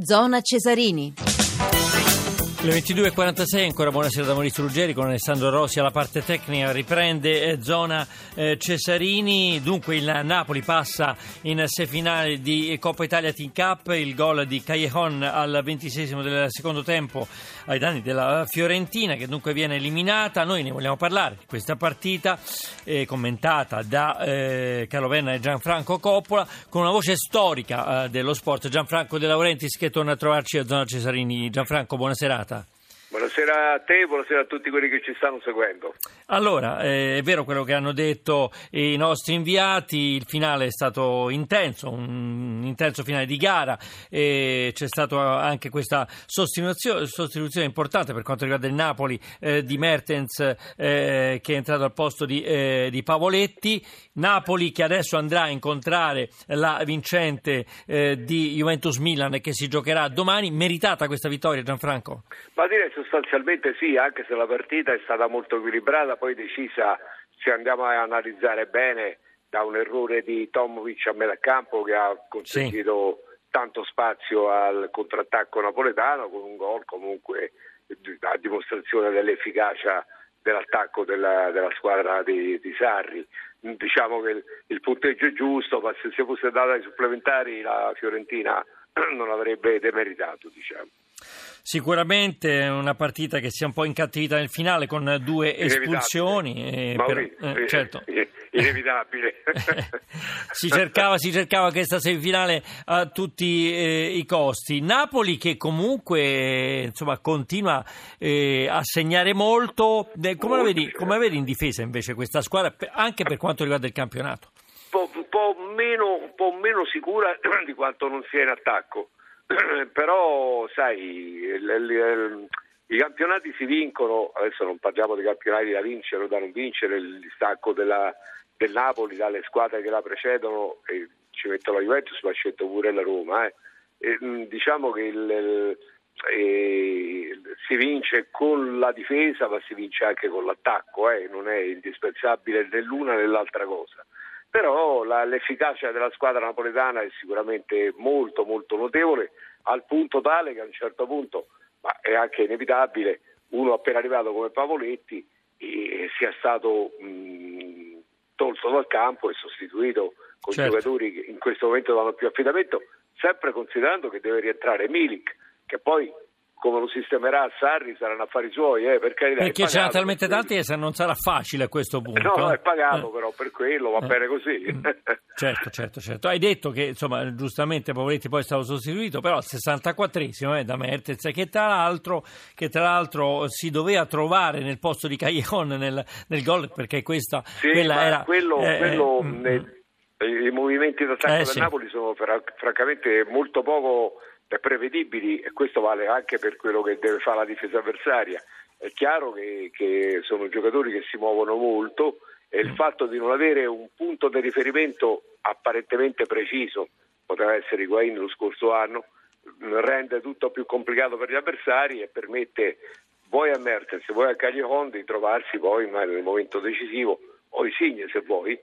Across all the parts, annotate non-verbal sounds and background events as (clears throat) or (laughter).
Zona Cesarini. Le 22.46, ancora buonasera da Maurizio Ruggeri con Alessandro Rossi alla parte tecnica, riprende eh, zona eh, Cesarini, dunque il Napoli passa in semifinale di Coppa Italia Team Cup, il gol di Callejon al 26 del secondo tempo ai danni della Fiorentina che dunque viene eliminata, noi ne vogliamo parlare di questa partita eh, commentata da eh, Carlo Venna e Gianfranco Coppola con una voce storica eh, dello sport, Gianfranco De Laurentiis che torna a trovarci a zona Cesarini. Gianfranco, buona serata. Buonasera a te, buonasera a tutti quelli che ci stanno seguendo. Allora, eh, è vero quello che hanno detto i nostri inviati, il finale è stato intenso, un intenso finale di gara, e c'è stata anche questa sostituzione, sostituzione, importante per quanto riguarda il Napoli eh, di Mertens eh, che è entrato al posto di, eh, di, Pavoletti, Napoli che adesso andrà a incontrare la vincente eh, di Juventus Milan e che si giocherà domani, meritata questa vittoria Gianfranco? Ma direi sostanzialmente sì, anche se la partita è stata molto equilibrata, poi decisa, se andiamo a analizzare bene, da un errore di Tomovic a metà campo che ha consentito sì. tanto spazio al contrattacco napoletano con un gol comunque a dimostrazione dell'efficacia dell'attacco della, della squadra di, di, Sarri. Diciamo che il, il, punteggio è giusto, ma se si fosse data ai supplementari la Fiorentina (clears throat) non avrebbe demeritato. Diciamo. Sicuramente una partita che si è un po' incattivita nel finale con due espulsioni. Per, eh, certo. Inevitabile. (laughs) si, cercava, si, cercava, questa semifinale a tutti eh, i costi. Napoli che comunque insomma, continua eh, a segnare molto. Come la, vedi, come la vedi in difesa invece questa squadra, anche per quanto riguarda il campionato? Un po', meno, un po' meno sicura di quanto non sia in attacco (clears throat) però sai, i campionati si vincono, adesso non parliamo di campionati da vincere o da non vincere, il distacco della, del Napoli dalle squadre che la precedono, e ci metto la Juventus ma metto pure la Roma, eh. e, diciamo che il, e si vince con la difesa ma si vince anche con l'attacco, eh? non è indispensabile né l'una né l'altra cosa però la, l'efficacia della squadra napoletana è sicuramente molto molto notevole al punto tale che a un certo punto, ma è anche inevitabile, uno appena arrivato come Pavoletti eh, sia stato mh, tolto dal campo e sostituito con certo. giocatori che in questo momento danno più affidamento, sempre considerando che deve rientrare Milik, che poi come lo sistemerà Sarri saranno affari suoi, eh, per carità. Perché ce n'ha talmente tanti che non sarà facile a questo punto. No, eh. è pagato eh. però per quello, va eh. bene così. Mm. (laughs) certo, certo, certo. Hai detto che, insomma, giustamente Pavoletti poi è stato sostituito, però al 64esimo è eh, da Mertez, che tra l'altro, che tra l'altro si doveva trovare nel posto di Callejon nel, nel gol, perché questa sì, quella era... Quello, eh, quello mm, nel, i movimenti d'attacco del sì. Napoli sono francamente molto poco prevedibili e questo vale anche per quello che deve fare la difesa avversaria. È chiaro che, che sono giocatori che si muovono molto e il mm. fatto di non avere un punto di riferimento apparentemente preciso, poteva essere Higuain lo scorso anno, rende tutto più complicato per gli avversari e permette vuoi a Mertens, vuoi a Cagliacon di trovarsi poi nel momento decisivo, o Insigne se vuoi,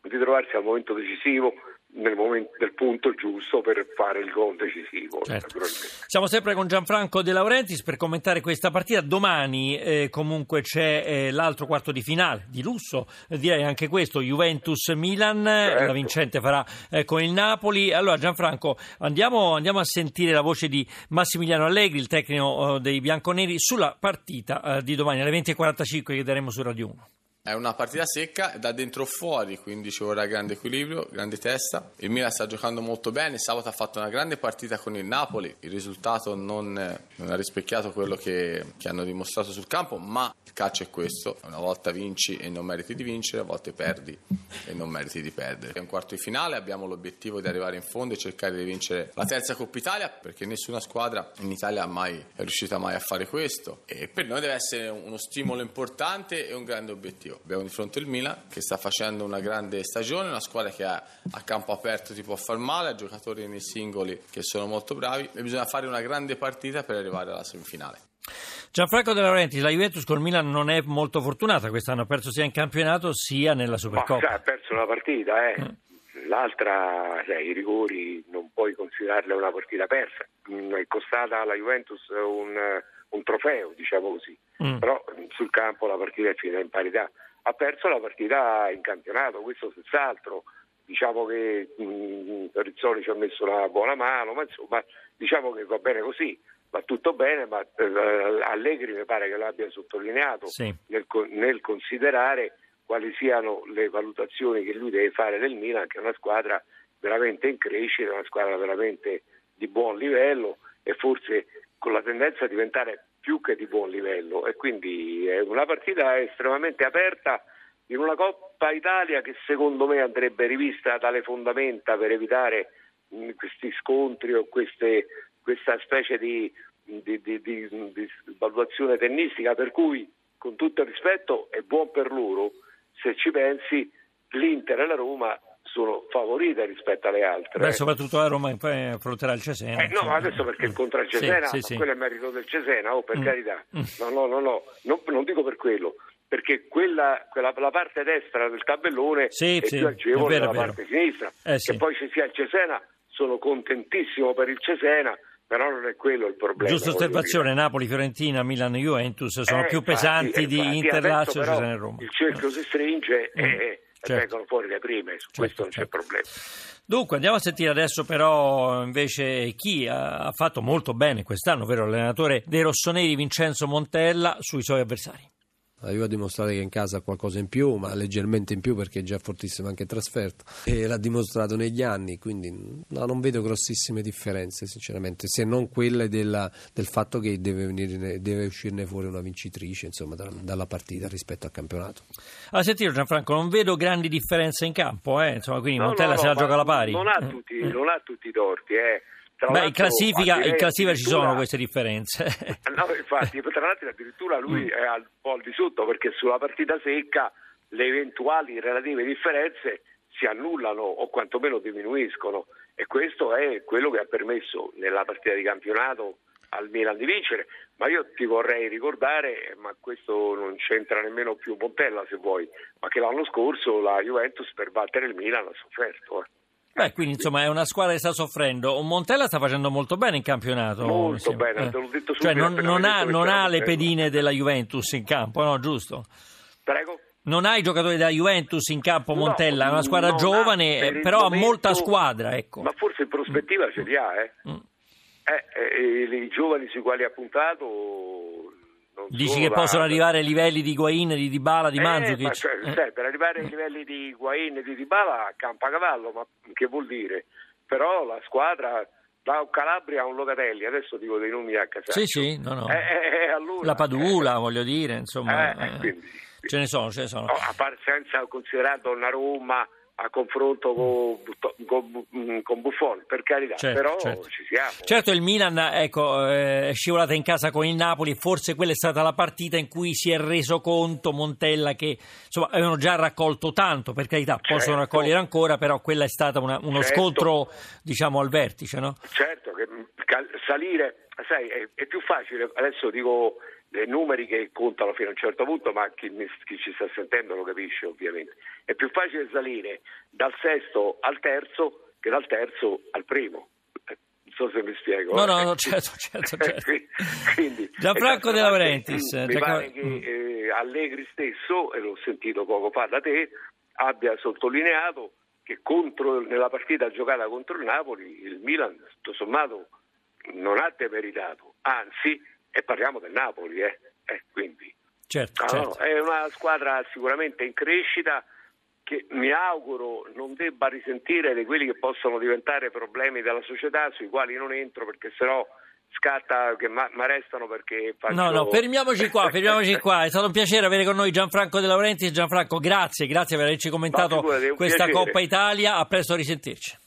di trovarsi al momento decisivo nel momento del punto giusto per fare il gol decisivo. Certo. Siamo sempre con Gianfranco De Laurentiis per commentare questa partita. Domani eh, comunque c'è eh, l'altro quarto di finale di lusso, eh, direi anche questo, Juventus-Milan, certo. la vincente farà eh, con il Napoli. Allora Gianfranco andiamo, andiamo, a sentire la voce di Massimiliano Allegri, il tecnico eh, dei bianconeri, sulla partita eh, di domani alle 20.45 che daremo su Radio 1. È una partita secca, da dentro fuori, quindi ci vorrà grande equilibrio, grande testa. Il Milan sta giocando molto bene, sabato ha fatto una grande partita con il Napoli, il risultato non, non ha rispecchiato quello che, che, hanno dimostrato sul campo, ma il calcio è questo, una volta vinci e non meriti di vincere, a volte perdi e non meriti di perdere. È un quarto di finale, abbiamo l'obiettivo di arrivare in fondo e cercare di vincere la terza Coppa Italia, perché nessuna squadra in Italia mai è riuscita mai a fare questo e per noi deve essere uno stimolo importante e un grande obiettivo io. Abbiamo di fronte il Milan che sta facendo una grande stagione, una squadra che ha, a campo aperto ti può far male, ha giocatori nei singoli che sono molto bravi e bisogna fare una grande partita per arrivare alla semifinale. Gianfranco De Laurenti, la Juventus col Milan non è molto fortunata quest'anno, ha perso sia in campionato sia nella Supercoppa. Ma, ha perso una partita, eh. Mm. l'altra, cioè, i rigori non puoi considerarla una partita persa, mm, è costata alla Juventus un, un trofeo, diciamo così, mm. però sul campo la partita è finita in parità. Ha perso la partita in campionato, questo senz'altro. Diciamo che mh, Rizzoli ci ha messo una buona mano, ma insomma diciamo che va bene così va tutto bene, ma eh, Allegri mi pare che l'abbia sottolineato sì. nel, nel, considerare quali siano le valutazioni che lui deve fare del Milan, che è una squadra veramente in crescita, una squadra veramente di buon livello e forse con la tendenza a diventare più che di buon livello. E quindi è una partita estremamente aperta in una Coppa Italia che secondo me andrebbe rivista dalle fondamenta per evitare mh, questi scontri o queste questa specie di, di, di, di, valutazione tennistica, per cui con tutto il rispetto è buon per loro, se ci pensi l'Inter e la Roma sono favorite rispetto alle altre. Beh, soprattutto la Roma poi affronterà il Cesena. Eh, no, ma adesso perché incontra il Cesena, sì, sì, quello è merito del Cesena, oh, per mm. carità. Mm. No, no, no, no, non, non dico per quello, perché quella, quella, la parte destra del tabellone sì, è sì, più agevole della parte sinistra. Eh, sì. Che poi ci sia il Cesena, sono contentissimo per il Cesena, però non è quello il problema. Giusta osservazione, Napoli, Fiorentina, Milan, Juventus sono eh, più infatti, pesanti di Inter, Lazio, Cesena e Roma. Il cerchio si stringe mm. e certo. vengono fuori le prime, su certo, questo non certo. c'è problema. Dunque andiamo a sentire adesso però invece chi ha fatto molto bene quest'anno, ovvero l'allenatore dei rossoneri Vincenzo Montella sui suoi avversari. La Juve ha dimostrato che in casa ha qualcosa in più, ma leggermente in più perché è già fortissimo anche in trasferta e l'ha dimostrato negli anni, quindi no, non vedo grossissime differenze sinceramente, se non quelle della, del fatto che deve, venire, deve, uscirne fuori una vincitrice insomma, da, dalla partita rispetto al campionato. Ah, sentito Gianfranco, non vedo grandi differenze in campo, eh? insomma, quindi no, Montella no, se la gioca alla pari. Non ha tutti, non ha tutti i torti, eh. Beh, in classifica, in classifica ci sono queste differenze. (laughs) No, infatti, tra l'altro addirittura lui mm. è un po' al di sotto perché sulla partita secca le eventuali relative differenze si annullano o quantomeno diminuiscono e questo è quello che ha permesso nella partita di campionato al Milan di vincere, ma io ti vorrei ricordare, ma questo non c'entra nemmeno più Montella se vuoi, ma che l'anno scorso la Juventus per battere il Milan ha sofferto. Eh. Beh, quindi insomma è una squadra che sta soffrendo. Montella sta facendo molto bene in campionato. Molto bene, eh. te l'ho detto subito. Cioè non, non ha, non ha le pedine della Juventus in campo, no? Giusto? Prego? Non ha i giocatori della Juventus in campo Montella, no, è una squadra giovane, ha, però momento, ha molta squadra. Ecco. Ma forse in prospettiva ce li ha, eh. Mm. Eh, eh, I giovani sui quali ha puntato Dici che possono arrivare ai livelli di Guain, di Dybala, di eh, Mandzukic? Cioè, eh. sai, per arrivare ai livelli di Guain e di Dybala campa cavallo, ma che vuol dire? Però la squadra da Calabria a un Locatelli, adesso dico dei nomi a casa. Sì, sì, no, no. Eh, eh, eh allora, la Padula, voglio dire, insomma. Quindi, ce ne sono, ce ne sono. No, senza considerare Donnarumma a confronto con, con, mm, con Buffon, per carità, certo, però certo. ci siamo. Certo, il Milan ecco, eh, è scivolato in casa con il Napoli, forse quella è stata la partita in cui si è reso conto Montella che insomma, avevano già raccolto tanto, per carità, certo. possono raccogliere ancora, però quella è stato una, uno certo. scontro diciamo al vertice, no? Certo, che salire, sai, è, è più facile, adesso dico numeri che contano fino a un certo punto, ma chi, chi, ci sta sentendo lo capisce ovviamente. È più facile salire dal sesto al terzo che dal terzo al primo. Eh, non so se mi spiego. No, no, no certo, certo. (laughs) certo. Quindi, Gianfranco De Laurentiis. Mi pare che mm. eh, Allegri stesso, e l'ho sentito poco fa da te, abbia sottolineato che contro, nella partita giocata contro il Napoli il Milan, tutto sommato, non ha demeritato, anzi e parliamo del Napoli, eh. eh quindi. Certo, certo. è una squadra sicuramente in crescita che mi auguro non debba risentire di quelli che possono diventare problemi della società sui quali non entro perché sennò scatta che ma, ma restano perché faccio... No, no, fermiamoci qua, fermiamoci qua. È stato un piacere avere con noi Gianfranco De Laurenti. Gianfranco, grazie, grazie per averci commentato no, questa piacere. Coppa Italia. A presto a risentirci.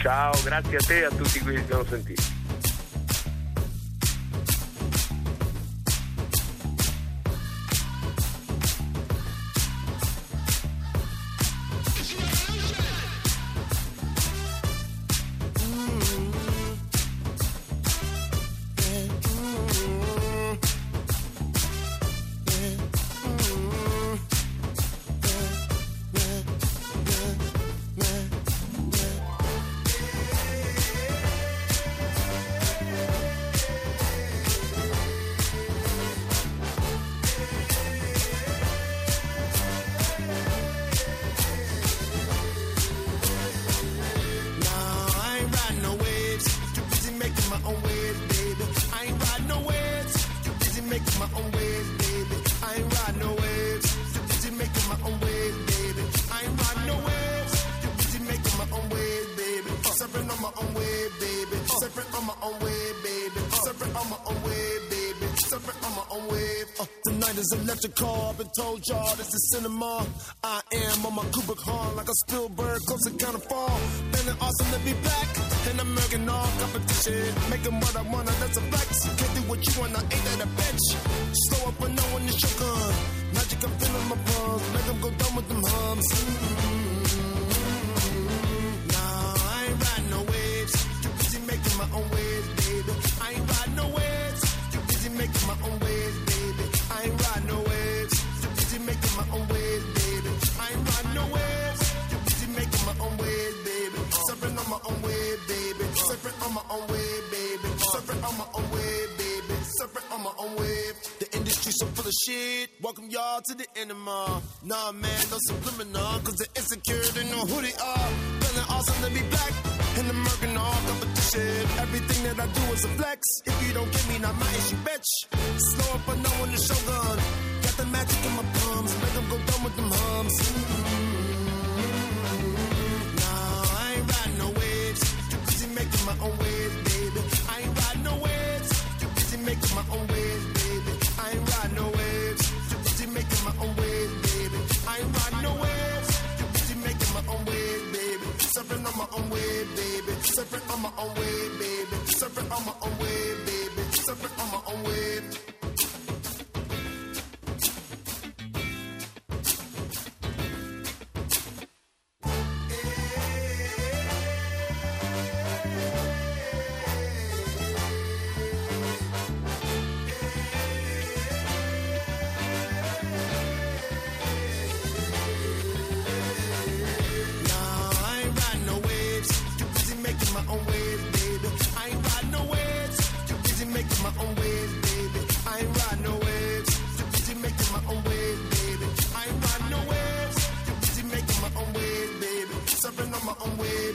Ciao, grazie a te e a tutti quelli che ci hanno sentito. Is electrical. I've been told y'all this is cinema. I am on my Kubrick horn like a Spielberg, close to kind of fall. Feeling awesome to be back. And I'm making all competition. Making what I wanna, that's a flex. Can't do what you wanna, ain't that a bitch? Slow up no one is your gun. Magic, I'm feeling my palms. Make them go down with them hums. Mm-hmm. Wave, baby. Surfing on my own wave, baby. Surfing on my own wave, baby. Surfing on my own wave. The industry so full of shit. Welcome y'all to the enema. Nah, man, no subliminal. Cause the insecure, they know who they are. Feeling awesome to be black. The American all competition. Everything that I do is a flex. If you don't give me, not my issue, bitch. Slow up, but no one is shogun. Got the magic in my palms. Make them go down with them hums. Nah,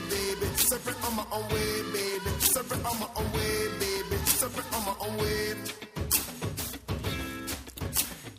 baby. Surfing on my own wave, baby. Surfing on my own wave, baby. Surfing on my own wave.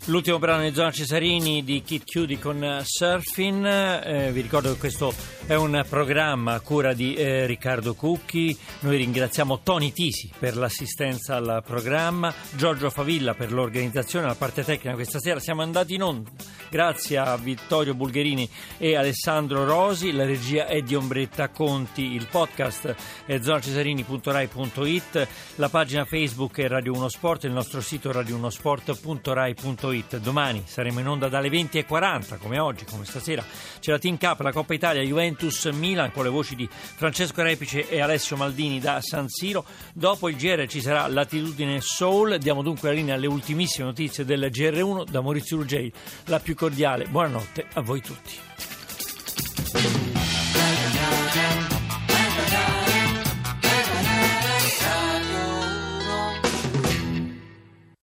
L'ultimo brano di Zona Cesarini di Kid Cudi con Surfing. Eh, vi ricordo che questo è un programma a cura di eh, Riccardo Cucchi. Noi ringraziamo Tony Tisi per l'assistenza al programma, Giorgio Favilla per l'organizzazione, la parte tecnica questa sera. Siamo andati in onda grazie a Vittorio Bulgherini e Alessandro Rosi. La regia è di Ombretta Conti. Il podcast è zonacesarini.rai.it. La pagina Facebook è Radio 1 Sport. Il nostro sito è radio1sport.rai.it. Domani saremo in onda dalle 20.40 come oggi, come stasera. C'è la Team Cup, la Coppa Italia, Juventus Milan con le voci di Francesco Repice e Alessio Maldini da San Siro. Dopo il GR ci sarà Latitudine Soul. Diamo dunque la linea alle ultimissime notizie del GR1 da Maurizio Ruggeri. La più cordiale buonanotte a voi tutti.